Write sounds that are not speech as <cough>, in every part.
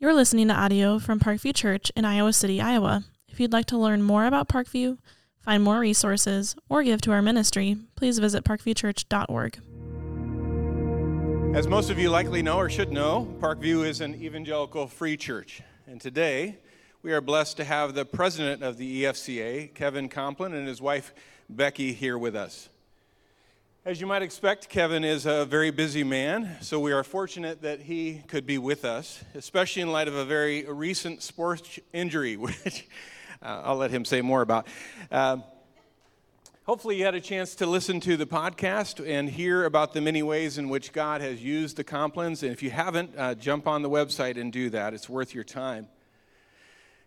You're listening to audio from Parkview Church in Iowa City, Iowa. If you'd like to learn more about Parkview, find more resources, or give to our ministry, please visit parkviewchurch.org. As most of you likely know or should know, Parkview is an evangelical free church. And today, we are blessed to have the president of the EFCA, Kevin Kompelien, and his wife, Becky, here with us. As you might expect, Kevin is a very busy man, so we are fortunate that he could be with us, especially in light of a very recent sports injury, <laughs> which uh, I'll let him say more about. Uh, hopefully, you had a chance to listen to the podcast and hear about the many ways in which God has used the Kompeliens. And if you haven't, uh, jump on the website and do that. It's worth your time.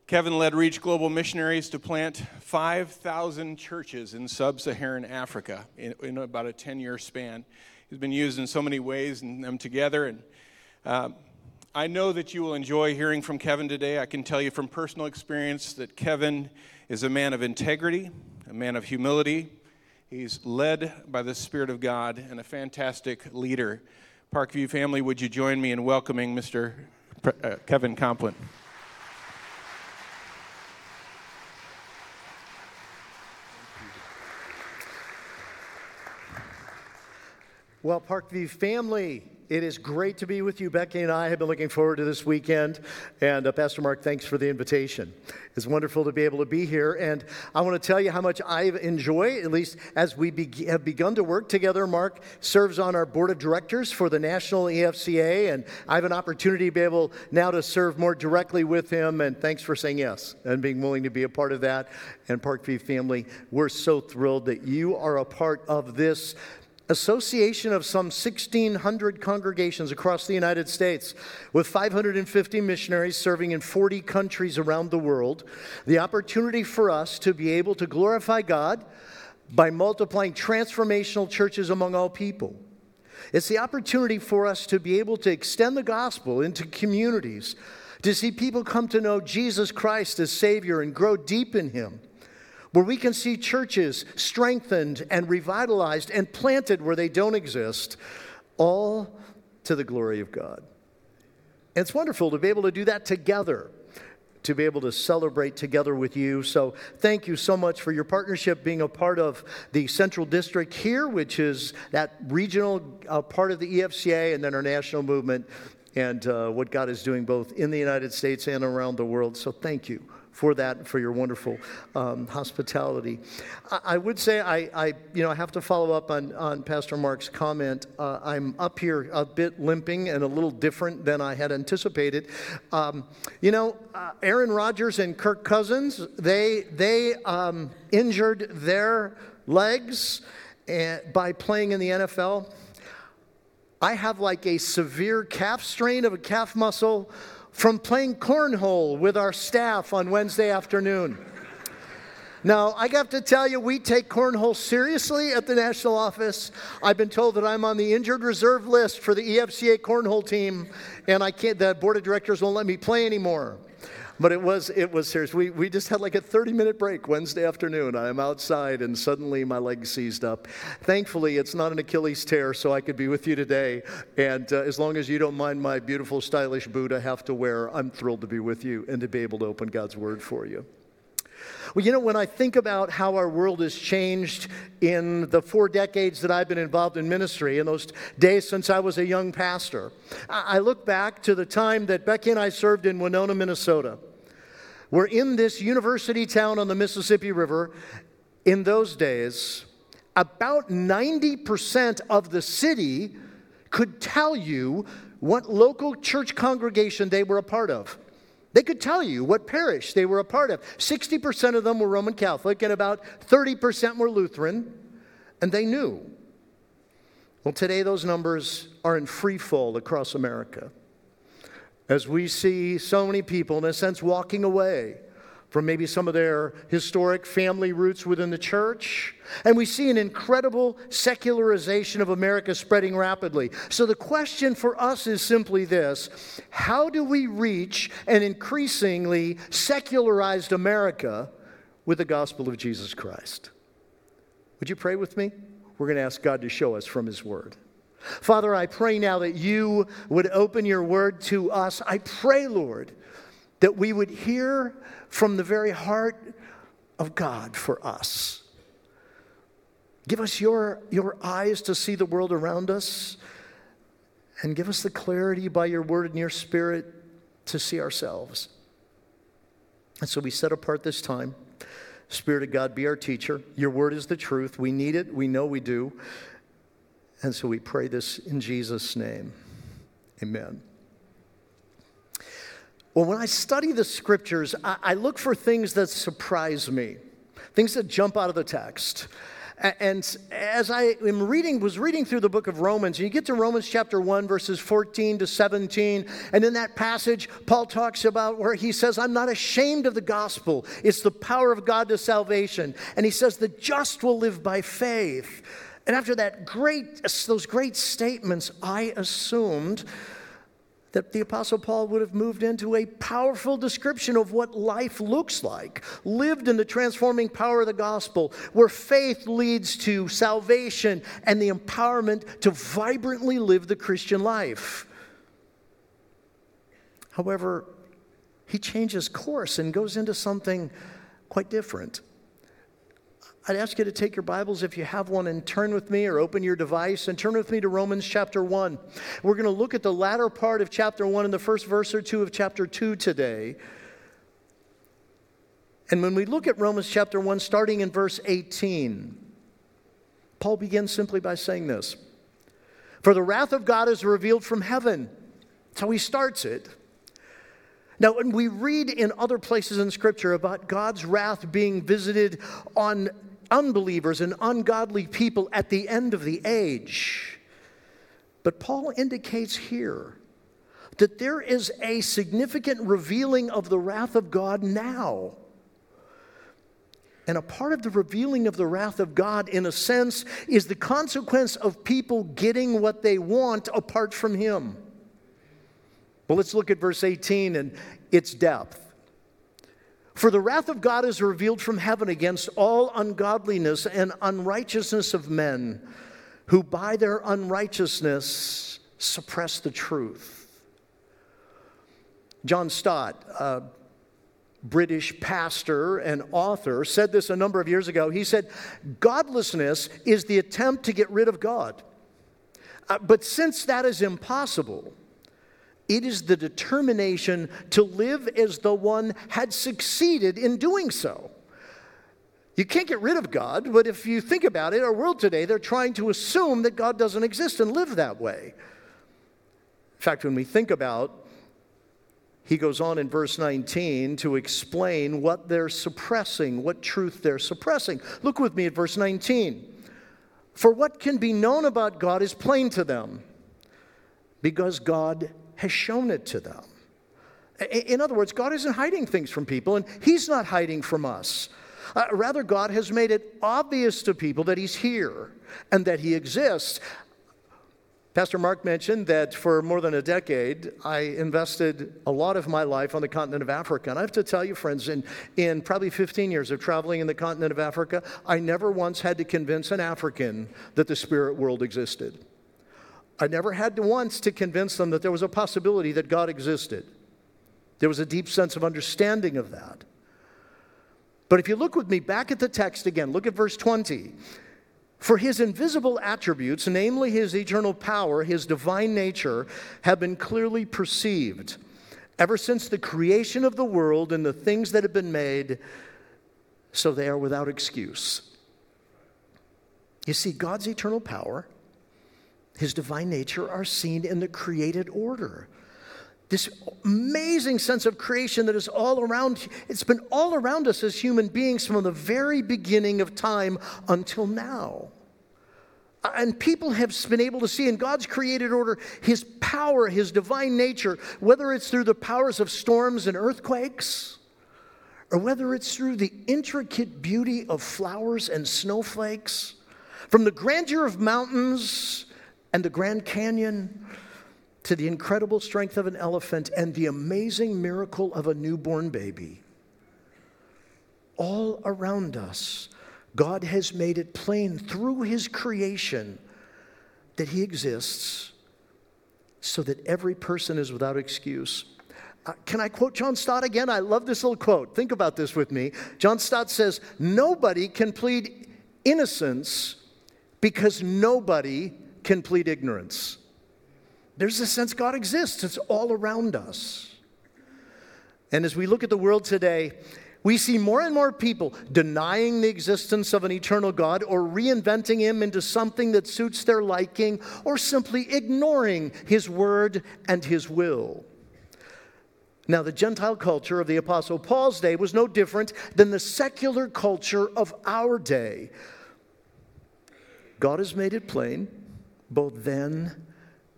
Kevin led ReachGlobal Missionaries to plant 5,000 churches in sub Saharan Africa in, in, about a 10 year span. He's been used in so many ways and them together. And uh, I know that you will enjoy hearing from Kevin today. I can tell you from personal experience that Kevin is a man of integrity, a man of humility. He's led by the Spirit of God and a fantastic leader. Parkview family, would you join me in welcoming Mr. Pre- uh, Kevin Kompelien? Well, Parkview family, it is great to be with you. Becky and I have been looking forward to this weekend. And uh, Pastor Mark, thanks for the invitation. It's wonderful to be able to be here. And I want to tell you how much I enjoy, at least as we be- have begun to work together. Mark serves on our board of directors for the National EFCA. And I have an opportunity to be able now to serve more directly with him. And thanks for saying yes and being willing to be a part of that. And Parkview family, we're so thrilled that you are a part of this association of some 1,600 congregations across the United States with 550 missionaries serving in 40 countries around the world. The opportunity for us to be able to glorify God by multiplying transformational churches among all people. It's the opportunity for us to be able to extend the gospel into communities, to see people come to know Jesus Christ as Savior and grow deep in Him where we can see churches strengthened and revitalized and planted where they don't exist, all to the glory of God. And it's wonderful to be able to do that together, to be able to celebrate together with you. So, thank you so much for your partnership, being a part of the Central District here, which is that regional uh, part of the EFCA, and then our national movement, and uh, what God is doing both in the United States and around the world. So, thank you for that, for your wonderful um, hospitality. I, I, would say I, I, you know, I have to follow up on, on Pastor Mark's comment. Uh, I'm up here a bit limping and a little different than I had anticipated. Um, you know, uh, Aaron Rodgers and Kirk Cousins, they, they um, injured their legs eh, by playing in the NFL. I have like a severe calf strain of a calf muscle from playing cornhole with our staff on Wednesday afternoon. Now, I have to tell you, we take cornhole seriously at the national office. I've been told that I'm on the injured reserve list for the EFCA cornhole team, and I can't, the board of directors won't let me play anymore. But it was, it was serious. We, we just had like a 30 minute break Wednesday afternoon. I'm outside and suddenly my leg seized up. Thankfully, it's not an Achilles tear, so I could be with you today. And uh, as long as you don't mind my beautiful, stylish boot I have to wear, I'm thrilled to be with you and to be able to open God's Word for you. Well, you know, when I think about how our world has changed in the four decades that I've been involved in ministry, in those days since I was a young pastor, I look back to the time that Becky and I served in Winona, Minnesota. We're in this university town on the Mississippi River. In those days, about 90% of the city could tell you what local church congregation they were a part of. They could tell you what parish they were a part of. 60% of them were Roman Catholic, and about 30% were Lutheran, and they knew. Well, today those numbers are in free fall across America. As we see so many people, in a sense, walking away from maybe some of their historic family roots within the church. And we see an incredible secularization of America spreading rapidly. So the question for us is simply this How do we reach an increasingly secularized America with the gospel of Jesus Christ? Would you pray with me? We're going to ask God to show us from His Word. Father, I pray now that you would open your word to us. I pray, Lord, that we would hear from the very heart of God for us. Give us your, your eyes to see the world around us, and give us the clarity by your word and your spirit to see ourselves. And so we set apart this time. Spirit of God, be our teacher. Your word is the truth. We need it. We know we do. And so we pray this in Jesus' name. Amen. Well, when I study the scriptures, I, I look for things that surprise me, things that jump out of the text. And as I am reading, was reading through the book of Romans, and you get to Romans chapter 1, verses 14 to 17, and in that passage, Paul talks about where he says, I'm not ashamed of the gospel. It's the power of God to salvation. And he says, the just will live by faith. And after that great, those great statements, I assumed that the Apostle Paul would have moved into a powerful description of what life looks like, lived in the transforming power of the gospel, where faith leads to salvation and the empowerment to vibrantly live the Christian life. However, he changes course and goes into something quite different. I'd ask you to take your Bibles if you have one and turn with me or open your device and turn with me to Romans chapter 1. We're going to look at the latter part of chapter 1 and the first verse or two of chapter 2 today. And when we look at Romans chapter 1, starting in verse 18, Paul begins simply by saying this For the wrath of God is revealed from heaven. That's how he starts it. Now, when we read in other places in Scripture about God's wrath being visited on unbelievers and ungodly people at the end of the age. But Paul indicates here that there is a significant revealing of the wrath of God now. And a part of the revealing of the wrath of God, in a sense, is the consequence of people getting what they want apart from Him. Well, let's look at verse 18 and its depth. For the wrath of God is revealed from heaven against all ungodliness and unrighteousness of men who by their unrighteousness suppress the truth. John Stott, a British pastor and author, said this a number of years ago. He said, Godlessness is the attempt to get rid of God. Uh, but since that is impossible, it is the determination to live as though one had succeeded in doing so. You can't get rid of God, but if you think about it, our world today, they're trying to assume that God doesn't exist and live that way. In fact, when we think about, he goes on in verse 19 to explain what they're suppressing, what truth they're suppressing. Look with me at verse 19. For what can be known about God is plain to them, because God has shown it to them. In other words, God isn't hiding things from people, and He's not hiding from us. Uh, rather, God has made it obvious to people that He's here and that He exists. Pastor Mark mentioned that for more than a decade, I invested a lot of my life on the continent of Africa. And I have to tell you, friends, in, in probably 15 years of traveling in the continent of Africa, I never once had to convince an African that the spirit world existed. I never had to once to convince them that there was a possibility that God existed. There was a deep sense of understanding of that. But if you look with me back at the text again, look at verse 20. For his invisible attributes, namely his eternal power, his divine nature, have been clearly perceived ever since the creation of the world and the things that have been made, so they are without excuse. You see, God's eternal power his divine nature are seen in the created order. This amazing sense of creation that is all around, it's been all around us as human beings from the very beginning of time until now. And people have been able to see in God's created order His power, His divine nature, whether it's through the powers of storms and earthquakes, or whether it's through the intricate beauty of flowers and snowflakes, from the grandeur of mountains and the Grand Canyon to the incredible strength of an elephant and the amazing miracle of a newborn baby. All around us, God has made it plain through His creation that he exists so that every person is without excuse. Uh, can I quote John Stott again? I love this little quote. Think about this with me. John Stott says, Nobody can plead innocence because nobody can plead ignorance. There's a sense God exists, it's all around us. And as we look at the world today, we see more and more people denying the existence of an eternal God or reinventing him into something that suits their liking or simply ignoring his word and his will. Now, the Gentile culture of the Apostle Paul's day was no different than the secular culture of our day. God has made it plain, both then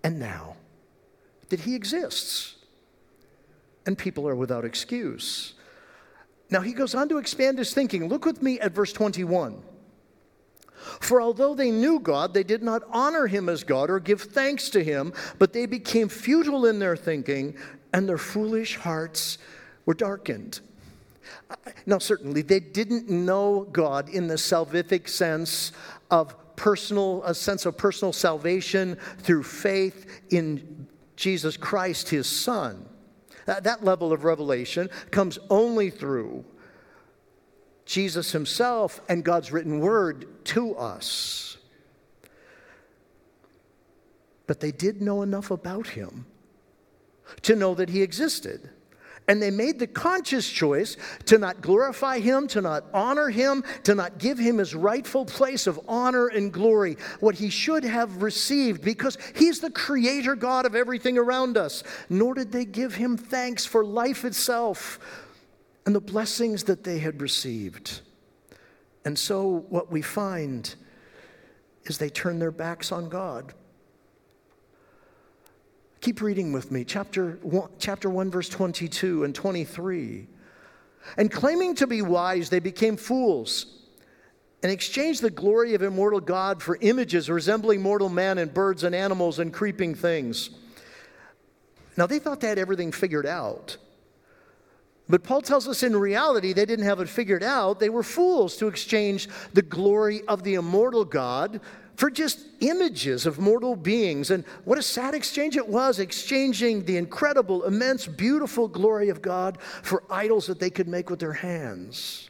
and now, that he exists, and people are without excuse. Now, he goes on to expand his thinking. Look with me at verse 21. For although they knew God, they did not honor him as God or give thanks to him, but they became futile in their thinking, and their foolish hearts were darkened. Now, certainly, they didn't know God in the salvific sense of personal, a sense of personal salvation through faith in Jesus Christ, his Son. That, that level of revelation comes only through Jesus himself and God's written word to us. But they did know enough about him to know that he existed. And they made the conscious choice to not glorify him, to not honor him, to not give him his rightful place of honor and glory, what he should have received, because he's the creator God of everything around us. Nor did they give him thanks for life itself and the blessings that they had received. And so, what we find is they turn their backs on God. Keep reading with me, chapter 1, chapter 1, verse 22 and 23. And claiming to be wise, they became fools and exchanged the glory of immortal God for images resembling mortal man and birds and animals and creeping things. Now, they thought they had everything figured out. But Paul tells us in reality they didn't have it figured out. They were fools to exchange the glory of the immortal God for just images of mortal beings. And what a sad exchange it was, exchanging the incredible, immense, beautiful glory of God for idols that they could make with their hands.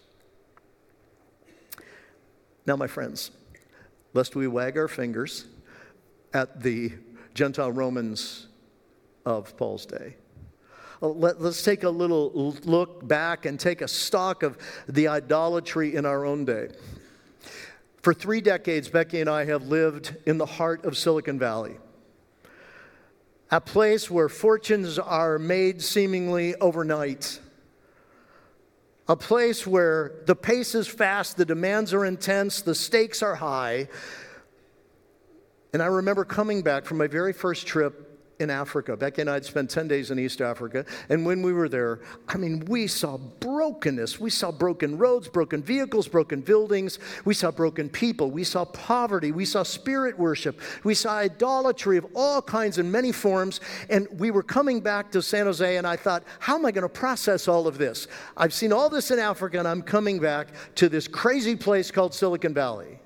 Now, my friends, lest we wag our fingers at the Gentile Romans of Paul's day. Uh, let, us take a little look back and take a stock of the idolatry in our own day. For three decades, Becky and I have lived in the heart of Silicon Valley, a place where fortunes are made seemingly overnight, a place where the pace is fast, the demands are intense, the stakes are high. And I remember coming back from my very first trip in Africa. Becky and I had spent 10 days in East Africa. And when we were there, I mean, we saw brokenness. We saw broken roads, broken vehicles, broken buildings. We saw broken people. We saw poverty. We saw spirit worship. We saw idolatry of all kinds and many forms. And we were coming back to San Jose, and I thought, how am I going to process all of this? I've seen all this in Africa, and I'm coming back to this crazy place called Silicon Valley.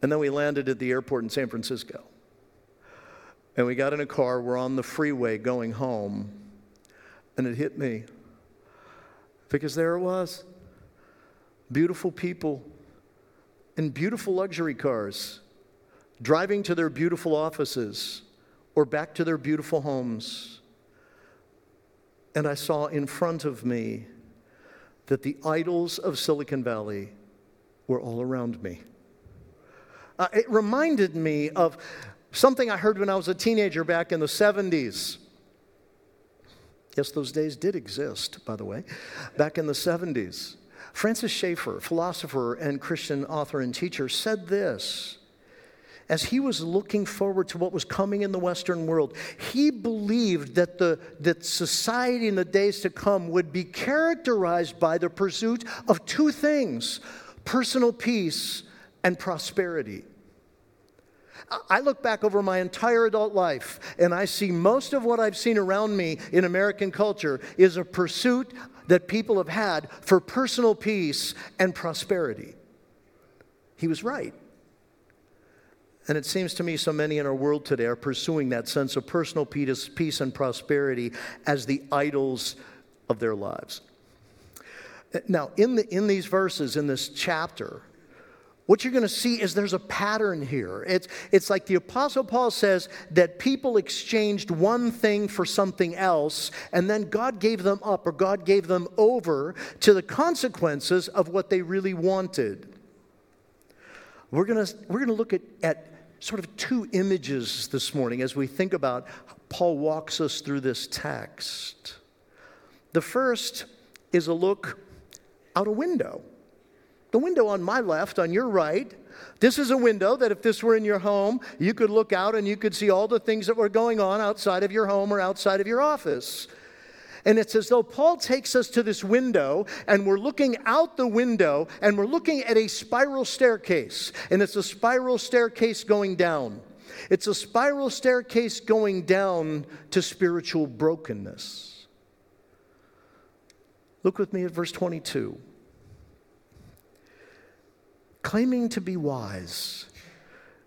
And then we landed at the airport in San Francisco. And we got in a car, we're on the freeway going home, and it hit me. Because there it was beautiful people in beautiful luxury cars, driving to their beautiful offices or back to their beautiful homes. And I saw in front of me that the idols of Silicon Valley were all around me. Uh, it reminded me of Something I heard when I was a teenager back in the 70s. Yes, those days did exist, by the way, back in the 70s. Francis Schaeffer, philosopher and Christian author and teacher, said this as he was looking forward to what was coming in the Western world, he believed that, the, that society in the days to come would be characterized by the pursuit of two things personal peace and prosperity. I look back over my entire adult life and I see most of what I've seen around me in American culture is a pursuit that people have had for personal peace and prosperity. He was right. And it seems to me so many in our world today are pursuing that sense of personal peace, and prosperity as the idols of their lives. Now, in, the, in these verses, in this chapter, what you're going to see is there's a pattern here. It's, it's like the Apostle Paul says that people exchanged one thing for something else, and then God gave them up or God gave them over to the consequences of what they really wanted. We're going to, we're going to look at, at sort of two images this morning as we think about Paul walks us through this text. The first is a look out a window. The window on my left, on your right, this is a window that if this were in your home, you could look out and you could see all the things that were going on outside of your home or outside of your office. And it's as though Paul takes us to this window, and we're looking out the window, and we're looking at a spiral staircase. And it's a spiral staircase going down. It's a spiral staircase going down to spiritual brokenness. Look with me at verse 22. Claiming to be wise,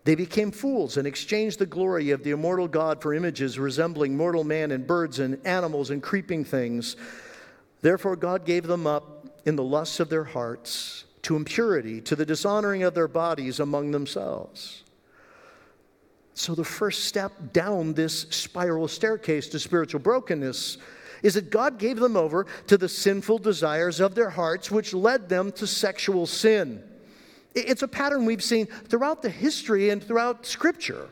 they became fools and exchanged the glory of the immortal God for images resembling mortal man and birds and animals and creeping things. Therefore, God gave them up in the lusts of their hearts to impurity, to the dishonoring of their bodies among themselves. So, the first step down this spiral staircase to spiritual brokenness is that God gave them over to the sinful desires of their hearts, which led them to sexual sin. It's a pattern we've seen throughout the history and throughout Scripture.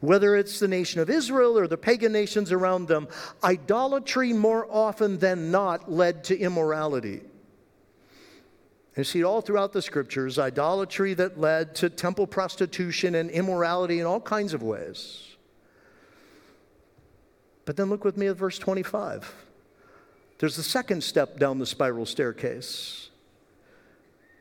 Whether it's the nation of Israel or the pagan nations around them, idolatry more often than not led to immorality. You see all throughout the scriptures idolatry that led to temple prostitution and immorality in all kinds of ways. But then look with me at verse 25. There's the second step down the spiral staircase.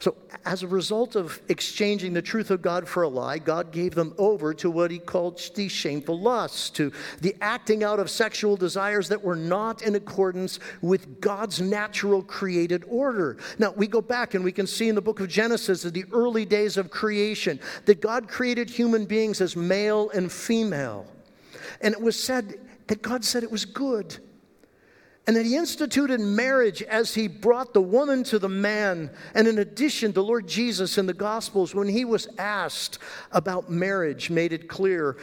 So, as a result of exchanging the truth of God for a lie, God gave them over to what he called the shameful lusts, to the acting out of sexual desires that were not in accordance with God's natural created order. Now, we go back and we can see in the book of Genesis, in the early days of creation, that God created human beings as male and female. And it was said that God said it was good. And that he instituted marriage as he brought the woman to the man. And in addition, the Lord Jesus in the Gospels, when he was asked about marriage, made it clear.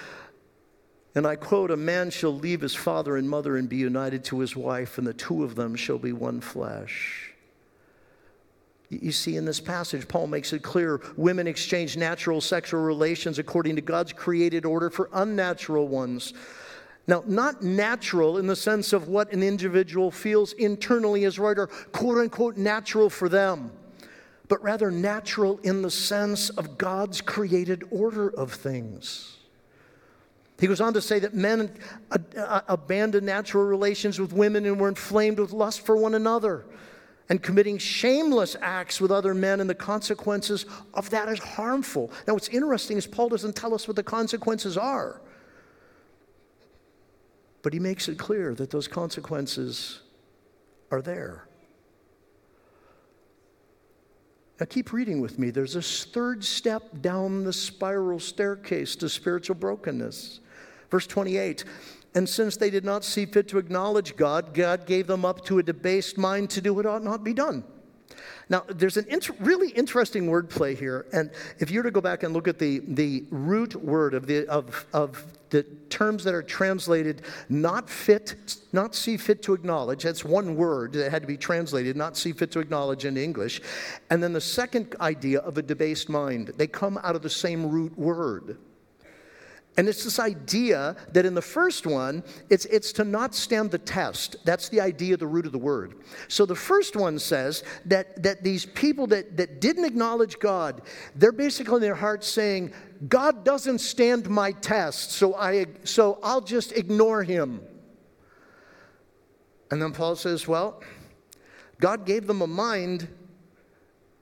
And I quote, A man shall leave his father and mother and be united to his wife, and the two of them shall be one flesh. You see, in this passage, Paul makes it clear women exchange natural sexual relations according to God's created order for unnatural ones. Now, not natural in the sense of what an individual feels internally is right or quote unquote natural for them, but rather natural in the sense of God's created order of things. He goes on to say that men uh, abandoned natural relations with women and were inflamed with lust for one another and committing shameless acts with other men, and the consequences of that is harmful. Now, what's interesting is Paul doesn't tell us what the consequences are. But he makes it clear that those consequences are there. Now, keep reading with me. There's this third step down the spiral staircase to spiritual brokenness. Verse 28 And since they did not see fit to acknowledge God, God gave them up to a debased mind to do what ought not be done. Now, there's an really interesting wordplay here. And if you were to go back and look at the, the root word of the, of, of the terms that are translated not fit, not see fit to acknowledge, that's one word that had to be translated, not see fit to acknowledge in English. And then the second idea of a debased mind, they come out of the same root word. And it's this idea that in the first one, it's, it's to not stand the test. That's the idea, the root of the word. So the first one says that, that these people that, that didn't acknowledge God, they're basically in their hearts saying, God doesn't stand my test, so, I, so I'll just ignore him. And then Paul says, Well, God gave them a mind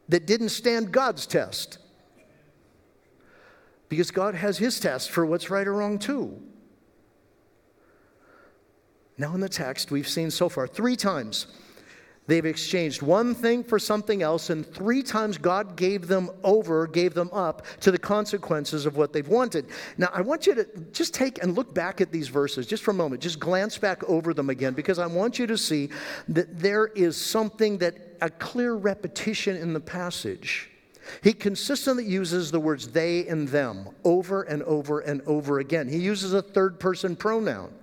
that didn't stand God's test. Because God has his test for what's right or wrong, too. Now, in the text, we've seen so far three times They've exchanged one thing for something else, and three times God gave them over, gave them up to the consequences of what they've wanted. Now, I want you to just take and look back at these verses just for a moment. Just glance back over them again, because I want you to see that there is something that a clear repetition in the passage. He consistently uses the words they and them over and over and over again. He uses a third person pronoun.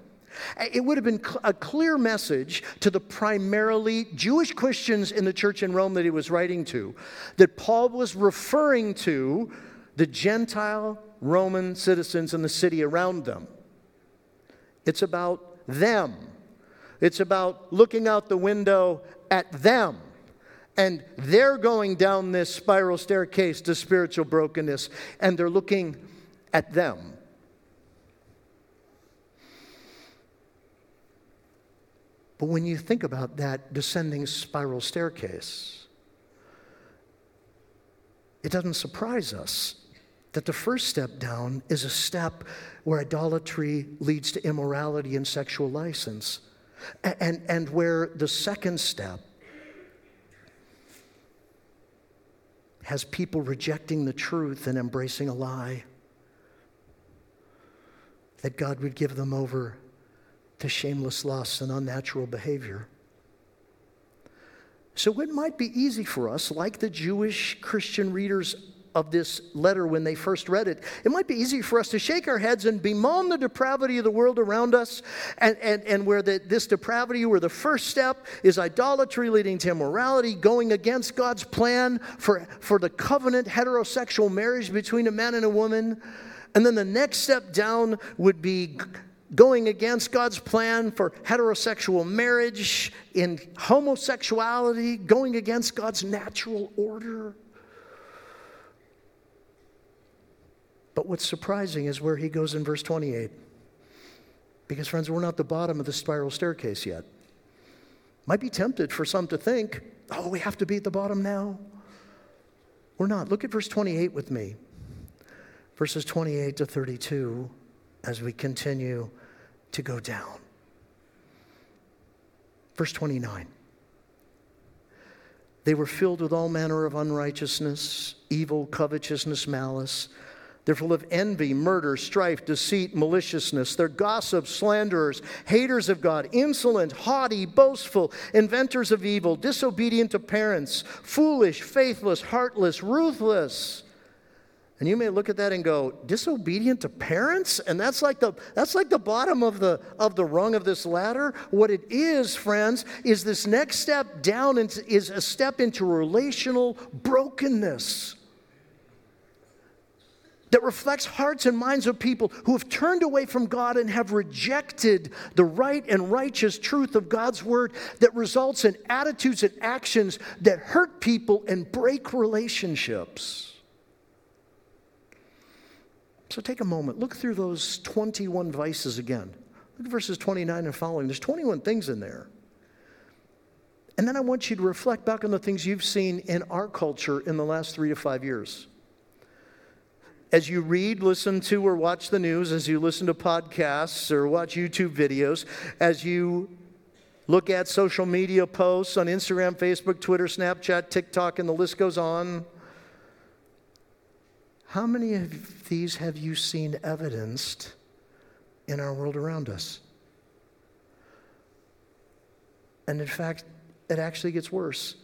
It would have been a clear message to the primarily Jewish Christians in the church in Rome that he was writing to that Paul was referring to the Gentile Roman citizens in the city around them. It's about them, it's about looking out the window at them. And they're going down this spiral staircase to spiritual brokenness, and they're looking at them. But when you think about that descending spiral staircase, it doesn't surprise us that the first step down is a step where idolatry leads to immorality and sexual license, and, and where the second step has people rejecting the truth and embracing a lie, that God would give them over to shameless lust and unnatural behavior. So it might be easy for us, like the Jewish Christian readers of this letter when they first read it, it might be easy for us to shake our heads and bemoan the depravity of the world around us, and, and, and where the, this depravity, where the first step is idolatry leading to immorality, going against God's plan for, for the covenant heterosexual marriage between a man and a woman. And then the next step down would be going against God's plan for heterosexual marriage, in homosexuality, going against God's natural order. But what's surprising is where he goes in verse 28. Because, friends, we're not the bottom of the spiral staircase yet. Might be tempted for some to think, oh, we have to be at the bottom now. We're not. Look at verse 28 with me. Verses 28 to 32 as we continue to go down. Verse 29. They were filled with all manner of unrighteousness, evil, covetousness, malice. They're full of envy, murder, strife, deceit, maliciousness. They're gossips, slanderers, haters of God, insolent, haughty, boastful, inventors of evil, disobedient to parents, foolish, faithless, heartless, ruthless. And you may look at that and go, disobedient to parents? And that's like the that's like the bottom of the of the rung of this ladder. What it is, friends, is this next step down is a step into relational brokenness that reflects hearts and minds of people who have turned away from God and have rejected the right and righteous truth of God's word that results in attitudes and actions that hurt people and break relationships. So take a moment, look through those 21 vices again. Look at verses 29 and following. There's 21 things in there. And then I want you to reflect back on the things you've seen in our culture in the last three to five years. As you read, listen to, or watch the news, as you listen to podcasts or watch YouTube videos, as you look at social media posts on Instagram, Facebook, Twitter, Snapchat, TikTok, and the list goes on. How many of these have you seen evidenced in our world around us? And in fact, it actually gets worse.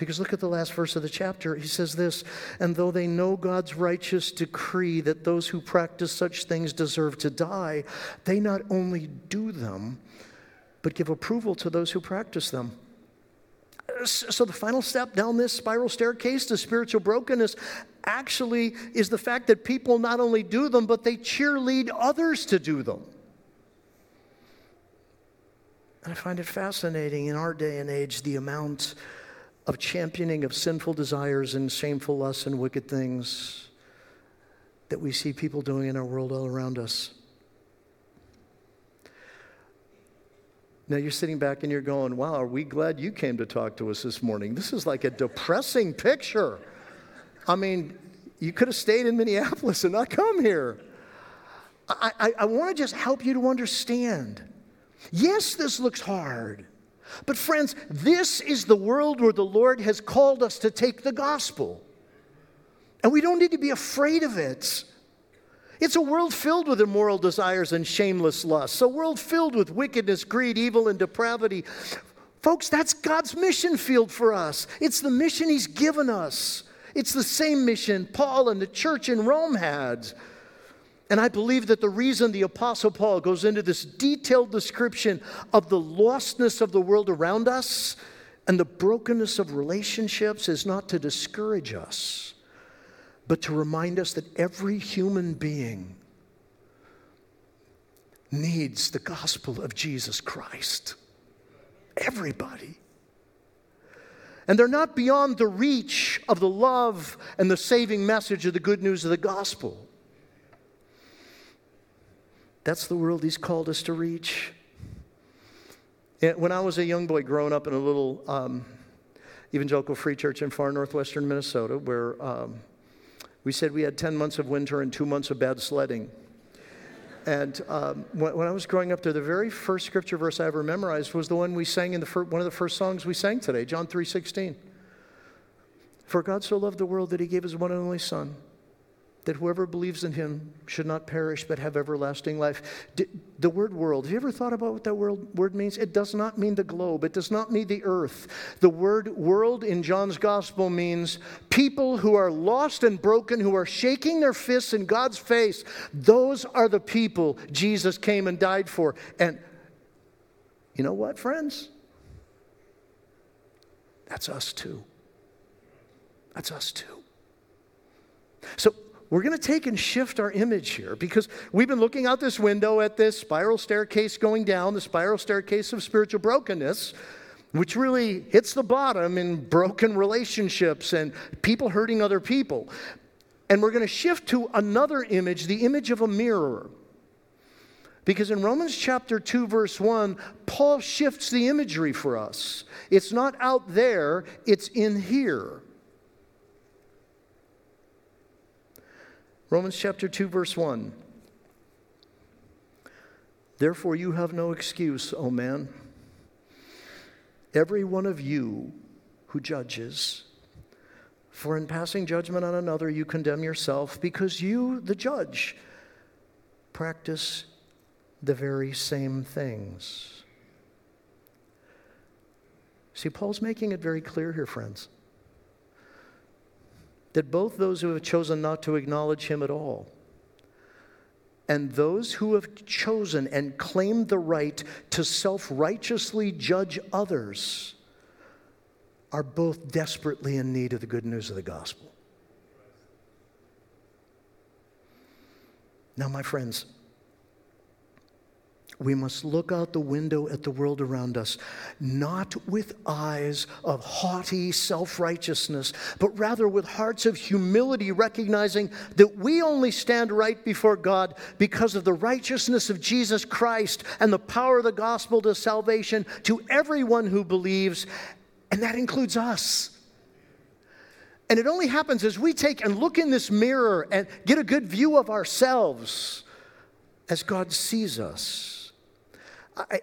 Because look at the last verse of the chapter. He says this And though they know God's righteous decree that those who practice such things deserve to die, they not only do them, but give approval to those who practice them. So, the final step down this spiral staircase to spiritual brokenness actually is the fact that people not only do them, but they cheerlead others to do them. And I find it fascinating in our day and age the amount of championing of sinful desires and shameful lusts and wicked things that we see people doing in our world all around us. Now you're sitting back and you're going, wow, are we glad you came to talk to us this morning? This is like a depressing picture. I mean, you could have stayed in Minneapolis and not come here. I, I, I want to just help you to understand. Yes, this looks hard. But, friends, this is the world where the Lord has called us to take the gospel. And we don't need to be afraid of it. It's a world filled with immoral desires and shameless lusts, a world filled with wickedness, greed, evil, and depravity. Folks, that's God's mission field for us. It's the mission He's given us. It's the same mission Paul and the church in Rome had. And I believe that the reason the Apostle Paul goes into this detailed description of the lostness of the world around us and the brokenness of relationships is not to discourage us but to remind us that every human being needs the gospel of Jesus Christ. Everybody. And they're not beyond the reach of the love and the saving message of the good news of the gospel. That's the world He's called us to reach. When I was a young boy growing up in a little um, evangelical free church in far northwestern Minnesota, where um, we said we had 10 months of winter and two months of bad sledding. And um, when, I was growing up there, the very first scripture verse I ever memorized was the one we sang in the fir- one of the first songs we sang today, John 3:16. For God so loved the world that he gave his one and only son that whoever believes in him should not perish but have everlasting life. The word world, have you ever thought about what that word means? It does not mean the globe, it does not mean the earth. The word world in John's gospel means people who are lost and broken, who are shaking their fists in God's face. Those are the people Jesus came and died for. And you know what, friends? That's us too. That's us too. So we're going to take and shift our image here because we've been looking out this window at this spiral staircase going down, the spiral staircase of spiritual brokenness, which really hits the bottom in broken relationships and people hurting other people. And we're going to shift to another image, the image of a mirror. Because in Romans chapter 2, verse 1, Paul shifts the imagery for us. It's not out there, it's in here. Romans chapter 2, verse 1. Therefore, you have no excuse, O man. Every one of you who judges, for in passing judgment on another, you condemn yourself, because you, the judge, practice the very same things. See, Paul's making it very clear here, friends that both those who have chosen not to acknowledge him at all and those who have chosen and claimed the right to self righteously judge others are both desperately in need of the good news of the gospel. Now, my friends, we must look out the window at the world around us, not with eyes of haughty self righteousness, but rather with hearts of humility, recognizing that we only stand right before God because of the righteousness of Jesus Christ and the power of the gospel to salvation to everyone who believes, and that includes us. And it only happens as we take and look in this mirror and get a good view of ourselves as God sees us.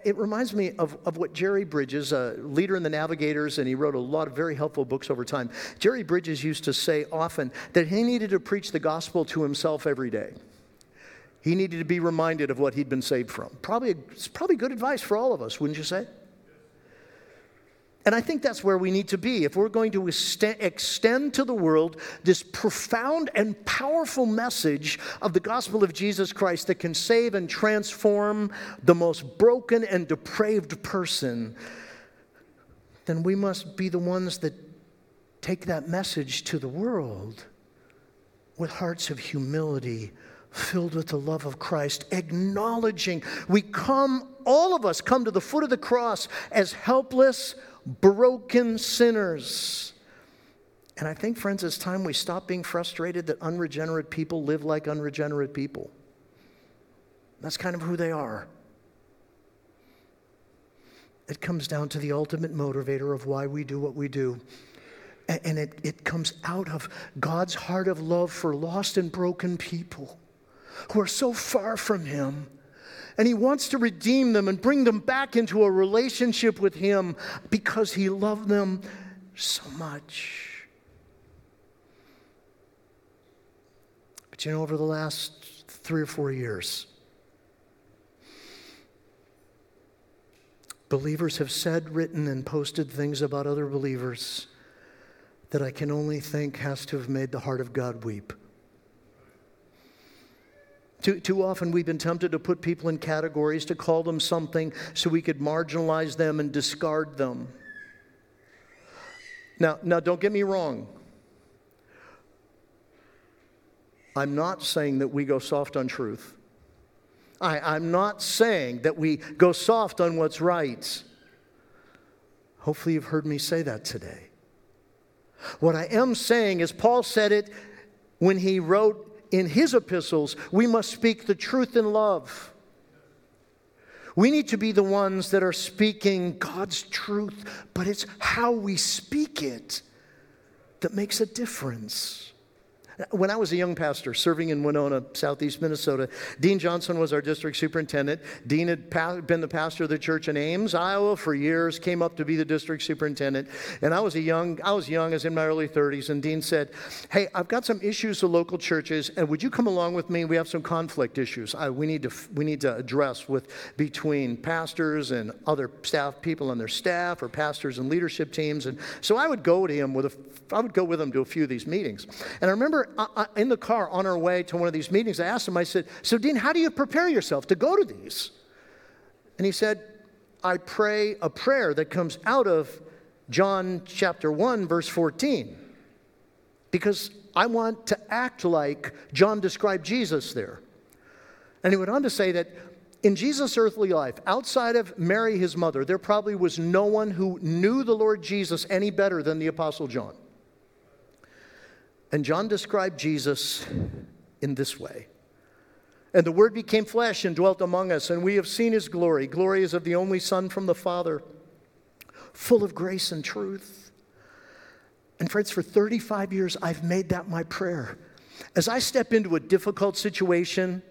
It reminds me of, of what Jerry Bridges, a leader in the Navigators, and he wrote a lot of very helpful books over time. Jerry Bridges used to say often that he needed to preach the gospel to himself every day. He needed to be reminded of what he'd been saved from. Probably, it's probably good advice for all of us, wouldn't you say? And I think that's where we need to be. If we're going to extend to the world this profound and powerful message of the gospel of Jesus Christ that can save and transform the most broken and depraved person, then we must be the ones that take that message to the world with hearts of humility, filled with the love of Christ, acknowledging we come, all of us come to the foot of the cross as helpless, broken sinners. And I think, friends, it's time we stop being frustrated that unregenerate people live like unregenerate people. That's kind of who they are. It comes down to the ultimate motivator of why we do what we do. And it, it comes out of God's heart of love for lost and broken people who are so far from Him. And He wants to redeem them and bring them back into a relationship with Him because He loved them so much. But you know, over the last three or four years, believers have said, written, and posted things about other believers that I can only think has to have made the heart of God weep. Too, too often we've been tempted to put people in categories, to call them something so we could marginalize them and discard them. Now, now don't get me wrong. I'm not saying that we go soft on truth. I, I'm not saying that we go soft on what's right. Hopefully, you've heard me say that today. What I am saying is, Paul said it when he wrote in his epistles we must speak the truth in love. We need to be the ones that are speaking God's truth, but it's how we speak it that makes a difference. When I was a young pastor serving in Winona, southeast Minnesota, Dean Johnson was our district superintendent. Dean had pa- been the pastor of the church in Ames, Iowa for years, came up to be the district superintendent. And I was a young, I was young, I was in my early 30s, and Dean said, Hey, I've got some issues with local churches, and would you come along with me? We have some conflict issues I, we, need to, we need to address with between pastors and other staff people on their staff or pastors and leadership teams. And so I would go to him with a, I would go with him to a few of these meetings. And I remember Uh, uh, in the car on our way to one of these meetings, I asked him, I said, So, Dean, how do you prepare yourself to go to these? And he said, I pray a prayer that comes out of John chapter 1, verse 14, because I want to act like John described Jesus there. And he went on to say that in Jesus' earthly life, outside of Mary, his mother, there probably was no one who knew the Lord Jesus any better than the Apostle John. And John described Jesus in this way. And the Word became flesh and dwelt among us, and we have seen his glory. Glory is of the only Son from the Father, full of grace and truth. And friends, for 35 years, I've made that my prayer. As I step into a difficult situation,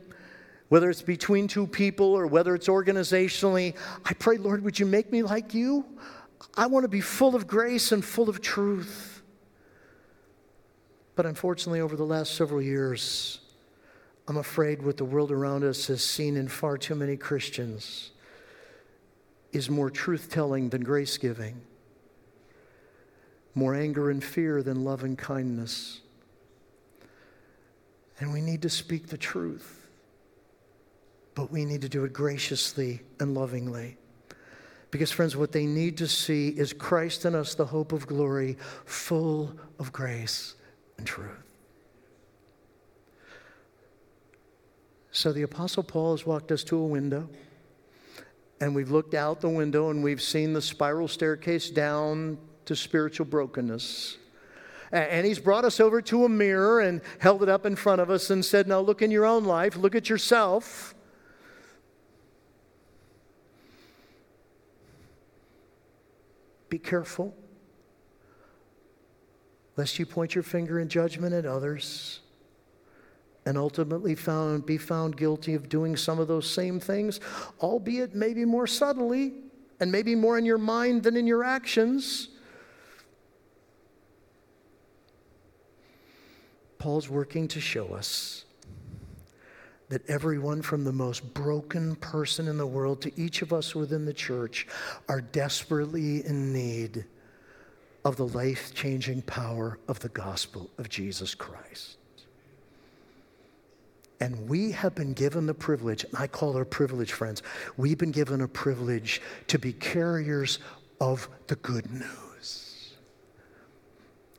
whether it's between two people or whether it's organizationally, I pray, Lord, would you make me like you? I want to be full of grace and full of truth. But unfortunately, over the last several years, I'm afraid what the world around us has seen in far too many Christians is more truth telling than grace giving, more anger and fear than love and kindness. And we need to speak the truth, but we need to do it graciously and lovingly. Because, friends, what they need to see is Christ in us, the hope of glory, full of grace and truth. So the Apostle Paul has walked us to a window, and we've looked out the window and we've seen the spiral staircase down to spiritual brokenness. And he's brought us over to a mirror and held it up in front of us and said, Now look in your own life, look at yourself. Be careful lest you point your finger in judgment at others and ultimately found, be found guilty of doing some of those same things, albeit maybe more subtly and maybe more in your mind than in your actions. Paul's working to show us that everyone from the most broken person in the world to each of us within the church are desperately in need of the life changing power of the gospel of Jesus Christ. And we have been given the privilege, and I call it a privilege, friends, we've been given a privilege to be carriers of the good news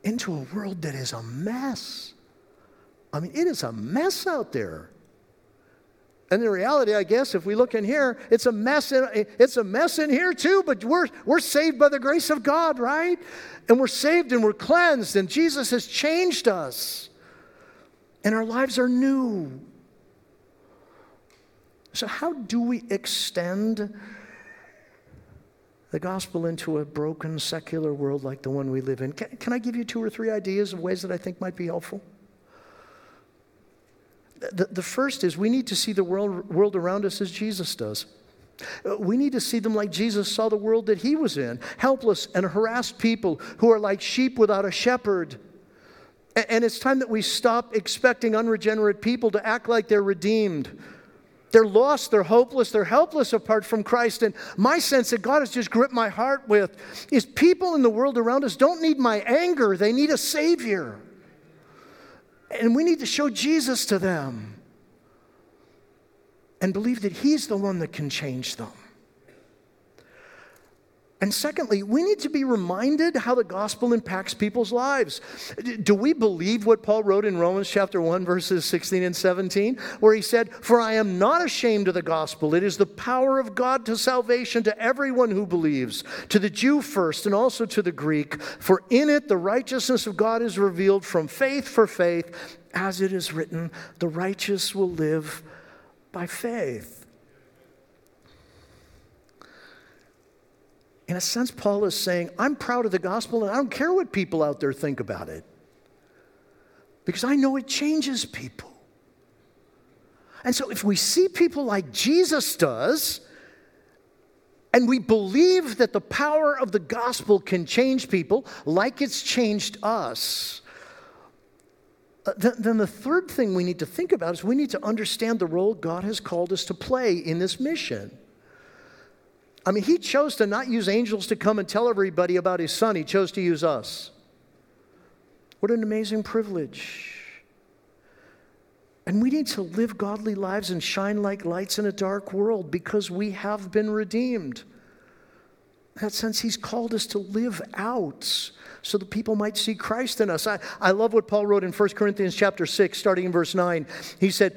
into a world that is a mess. I mean, it is a mess out there. And the reality, I guess, if we look in here, it's a mess in, it's a mess in here too, but we're, we're saved by the grace of God, right? And we're saved and we're cleansed, and Jesus has changed us. And our lives are new. So, how do we extend the gospel into a broken secular world like the one we live in? Can, can I give you two or three ideas of ways that I think might be helpful? The, the first is we need to see the world, world around us as Jesus does. We need to see them like Jesus saw the world that he was in helpless and harassed people who are like sheep without a shepherd. And it's time that we stop expecting unregenerate people to act like they're redeemed. They're lost, they're hopeless, they're helpless apart from Christ. And my sense that God has just gripped my heart with is people in the world around us don't need my anger, they need a Savior. And we need to show Jesus to them and believe that He's the one that can change them. And secondly, we need to be reminded how the gospel impacts people's lives. Do we believe what Paul wrote in Romans chapter 1 verses 16 and 17 where he said, "For I am not ashamed of the gospel. It is the power of God to salvation to everyone who believes, to the Jew first and also to the Greek, for in it the righteousness of God is revealed from faith for faith, as it is written, the righteous will live by faith." In a sense, Paul is saying, I'm proud of the gospel and I don't care what people out there think about it because I know it changes people. And so, if we see people like Jesus does, and we believe that the power of the gospel can change people like it's changed us, uh, then the third thing we need to think about is we need to understand the role God has called us to play in this mission. I mean, he chose to not use angels to come and tell everybody about his son, he chose to use us. What an amazing privilege. And we need to live godly lives and shine like lights in a dark world because we have been redeemed. In that sense, he's called us to live out so that people might see Christ in us. I, I love what Paul wrote in 1 Corinthians chapter 6, starting in verse 9. He said,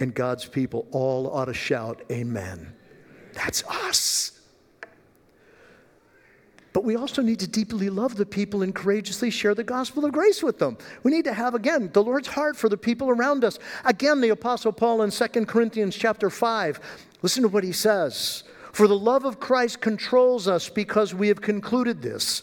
and God's people all ought to shout, Amen. That's us. But we also need to deeply love the people and courageously share the gospel of grace with them. We need to have, again, the Lord's heart for the people around us. Again, the Apostle Paul in 2 Corinthians chapter 5, listen to what he says. For the love of Christ controls us because we have concluded this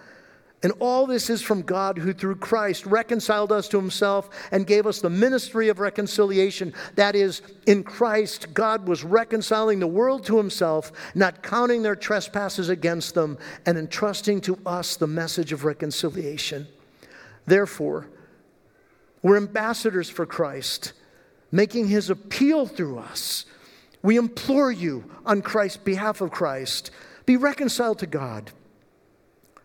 And all this is from God who, through Christ, reconciled us to himself and gave us the ministry of reconciliation. That is, in Christ, God was reconciling the world to himself, not counting their trespasses against them, and entrusting to us the message of reconciliation. Therefore, we're ambassadors for Christ, making his appeal through us. We implore you, on Christ's behalf of Christ, be reconciled to God.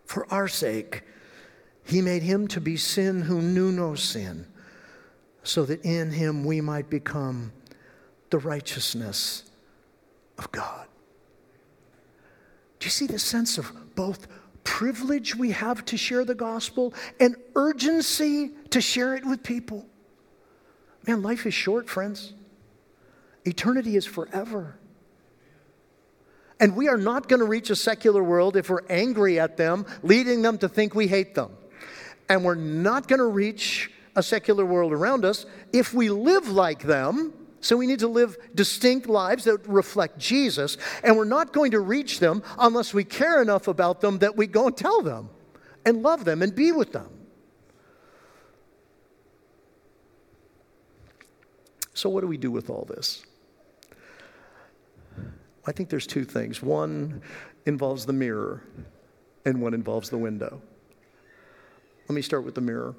For our sake, he made him to be sin who knew no sin, so that in him we might become the righteousness of God. Do you see the sense of both privilege we have to share the gospel and urgency to share it with people? Man, life is short, friends. Eternity is forever. And we are not going to reach a secular world if we're angry at them, leading them to think we hate them. And we're not going to reach a secular world around us if we live like them, So we need to live distinct lives that reflect Jesus, and we're not going to reach them unless we care enough about them that we go and tell them and love them and be with them. So, what do we do with all this? I think there's two things. One involves the mirror, and one involves the window. Let me start with the mirror.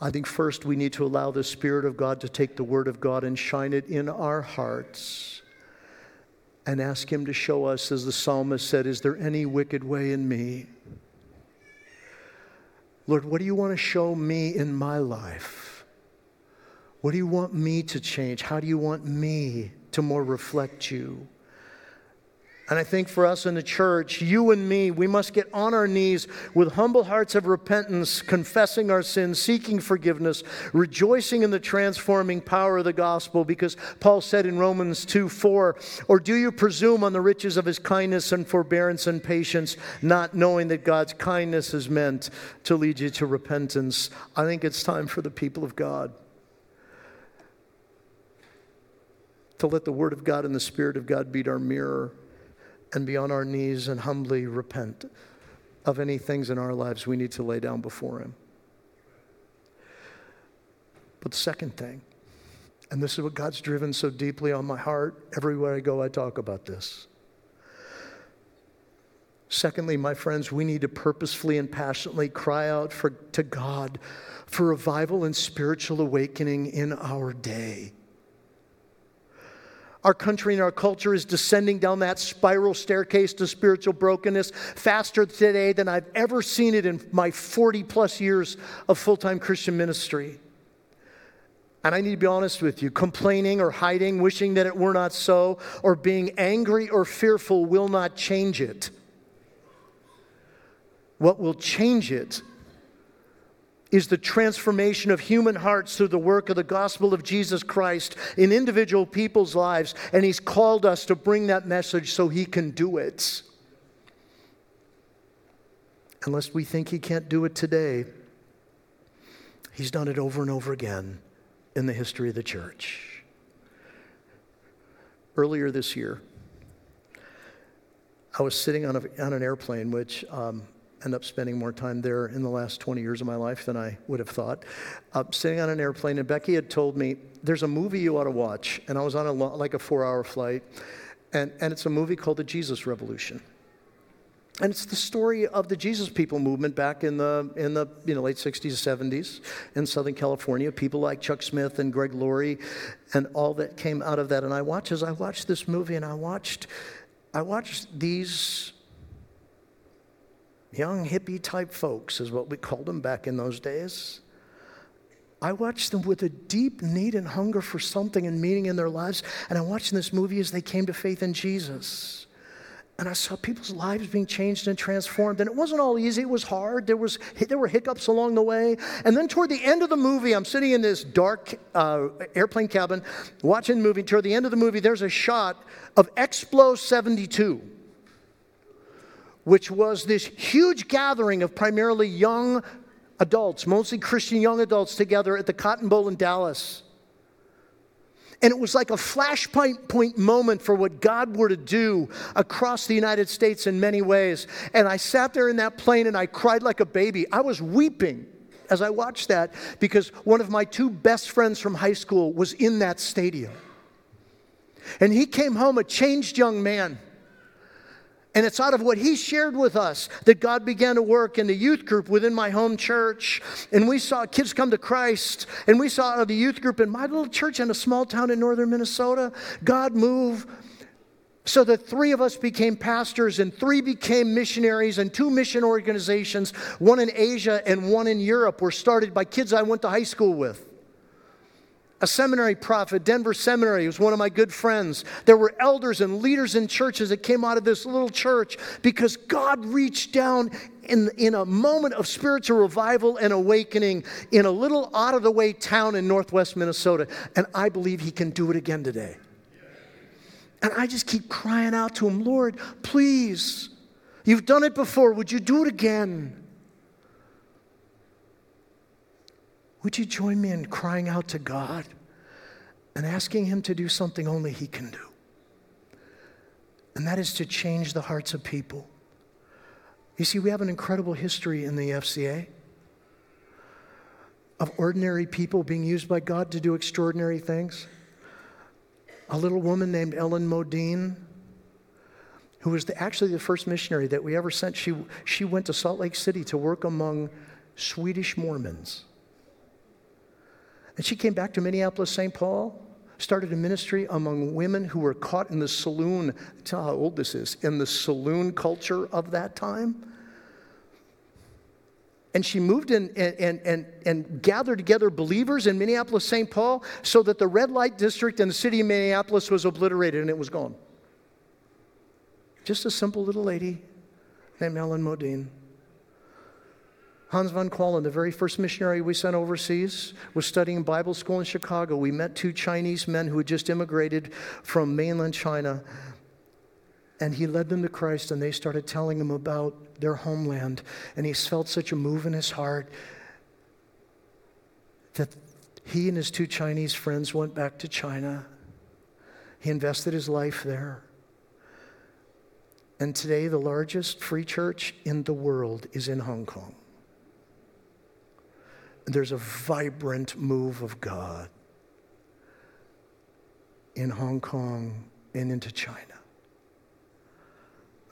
I think first we need to allow the Spirit of God to take the Word of God and shine it in our hearts and ask Him to show us, as the psalmist said, Is there any wicked way in me? Lord, what do you want to show me in my life? What do you want me to change? How do you want me to more reflect you? And I think for us in the church, you and me, we must get on our knees with humble hearts of repentance, confessing our sins, seeking forgiveness, rejoicing in the transforming power of the gospel. Because Paul said in Romans 2 4, Or do you presume on the riches of his kindness and forbearance and patience, not knowing that God's kindness is meant to lead you to repentance? I think it's time for the people of God to let the Word of God and the Spirit of God beat our mirror and be on our knees and humbly repent of any things in our lives we need to lay down before Him. But the second thing, and this is what God's driven so deeply on my heart, everywhere I go, I talk about this. Secondly, my friends, we need to purposefully and passionately cry out for, to God for revival and spiritual awakening in our day. Our country and our culture is descending down that spiral staircase to spiritual brokenness faster today than I've ever seen it in my 40 plus years of full time Christian ministry. And I need to be honest with you complaining or hiding, wishing that it were not so, or being angry or fearful will not change it. What will change it is the transformation of human hearts through the work of the gospel of Jesus Christ in individual people's lives. And He's called us to bring that message so He can do it. Unless we think He can't do it today, He's done it over and over again in the history of the church. Earlier this year, I was sitting on, a, on an airplane, which um, end up spending more time there in the last 20 years of my life than I would have thought. Uh, sitting on an airplane, and Becky had told me, There's a movie you ought to watch. And I was on a lo- like a four hour flight, and, and it's a movie called The Jesus Revolution. And it's the story of the Jesus People movement back in the, in the you know, late 60s, 70s in Southern California. People like Chuck Smith and Greg Laurie and all that came out of that. And I watched, as I watched this movie, and I watched, I watched these young hippie type folks, is what we called them back in those days. I watched them with a deep need and hunger for something and meaning in their lives. And I watched in this movie as they came to faith in Jesus. And I saw people's lives being changed and transformed. And it wasn't all easy, it was hard. There, was, there were hiccups along the way. And then toward the end of the movie, I'm sitting in this dark uh, airplane cabin watching the movie. Toward the end of the movie, there's a shot of Explo 72 which was this huge gathering of primarily young adults, mostly Christian young adults, together at the Cotton Bowl in Dallas. And it was like a flashpoint point moment for what God were to do across the United States in many ways. And I sat there in that plane and I cried like a baby. I was weeping as I watched that because one of my two best friends from high school was in that stadium. And he came home a changed young man. And it's out of what he shared with us that God began to work in the youth group within my home church. And we saw kids come to Christ. And we saw the youth group in my little church in a small town in northern Minnesota, God move so that three of us became pastors and three became missionaries and two mission organizations one in asia and one in europe were started by kids i went to high school with a seminary prophet, Denver Seminary, was one of my good friends. There were elders and leaders in churches that came out of this little church because God reached down in, in a moment of spiritual revival and awakening in a little out of the way town in northwest Minnesota. And I believe He can do it again today. And I just keep crying out to Him, Lord, please, you've done it before. Would you do it again? Would you join me in crying out to God and asking Him to do something only He can do? And that is to change the hearts of people. You see, we have an incredible history in the EFCA of ordinary people being used by God to do extraordinary things. A little woman named Ellen Modine, who was the, actually the first missionary that we ever sent, she, she went to Salt Lake City to work among Swedish Mormons. And she came back to Minneapolis, St. Paul, started a ministry among women who were caught in the saloon. Tell how old this is in the saloon culture of that time. And she moved in and, and, and, and gathered together believers in Minneapolis, St. Paul, so that the red light district in the city of Minneapolis was obliterated and it was gone. Just a simple little lady named Ellen Modine. Hans von Qualen, the very first missionary we sent overseas, was studying Bible school in Chicago. We met two Chinese men who had just immigrated from mainland China. And he led them to Christ, and they started telling him about their homeland. And he felt such a move in his heart that he and his two Chinese friends went back to China. He invested his life there. And today, the largest free church in the world is in Hong Kong there's a vibrant move of God in Hong Kong and into China.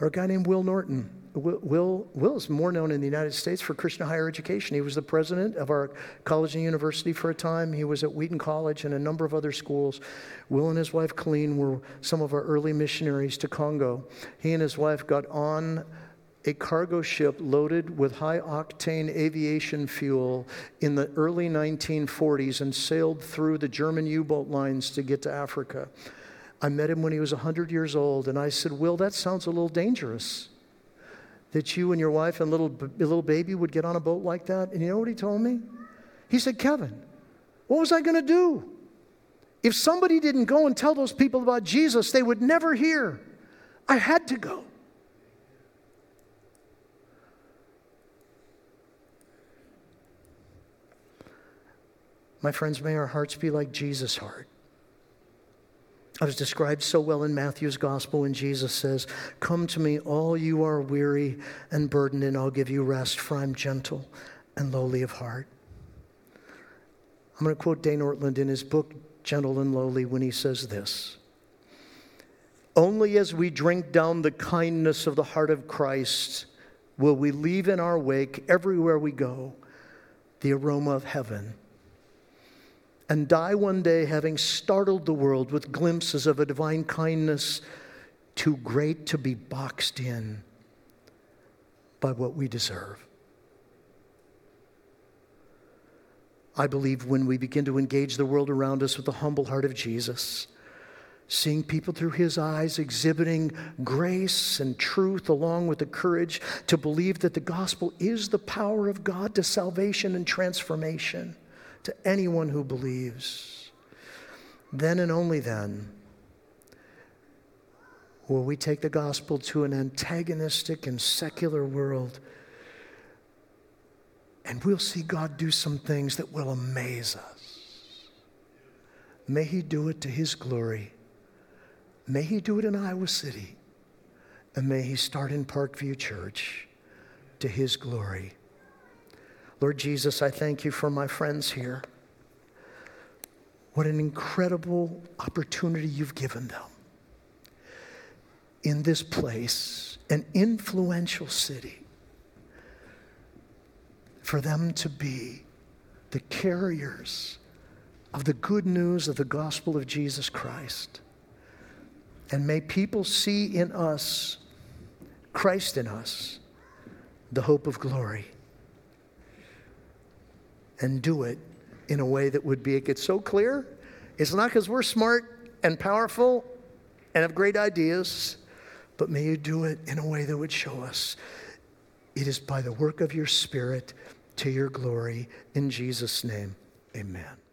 Or a guy named Will Norton. Will, Will, is more known in the United States for Christian higher education. He was the president of our college and university for a time. He was at Wheaton College and a number of other schools. Will and his wife Colleen were some of our early missionaries to Congo. He and his wife got on a cargo ship loaded with high octane aviation fuel in the early 1940s and sailed through the German U boat lines to get to Africa. I met him when he was 100 years old, and I said, Will, that sounds a little dangerous. That you and your wife and little, little baby would get on a boat like that. And you know what he told me? He said, Kevin, what was I going to do? If somebody didn't go and tell those people about Jesus, they would never hear. I had to go. My friends, may our hearts be like Jesus' heart. I was described so well in Matthew's gospel when Jesus says, Come to me, all you are weary and burdened, and I'll give you rest, for I'm gentle and lowly of heart. I'm going to quote Dane Ortlund in his book, Gentle and Lowly, when he says this Only as we drink down the kindness of the heart of Christ will we leave in our wake, everywhere we go, the aroma of heaven and die one day having startled the world with glimpses of a divine kindness too great to be boxed in by what we deserve. I believe when we begin to engage the world around us with the humble heart of Jesus, seeing people through his eyes, exhibiting grace and truth along with the courage to believe that the gospel is the power of God to salvation and transformation to anyone who believes. Then and only then will we take the gospel to an antagonistic and secular world. And we'll see God do some things that will amaze us. May He do it to His glory. May He do it in Iowa City. And may He start in Parkview Church to His glory. Lord Jesus, I thank you for my friends here. What an incredible opportunity you've given them in this place, an influential city, for them to be the carriers of the good news of the gospel of Jesus Christ. And may people see in us, Christ in us, the hope of glory and do it in a way that would be, it gets so clear. It's not because we're smart and powerful and have great ideas, but may you do it in a way that would show us it is by the work of your Spirit to your glory. In Jesus' name, amen.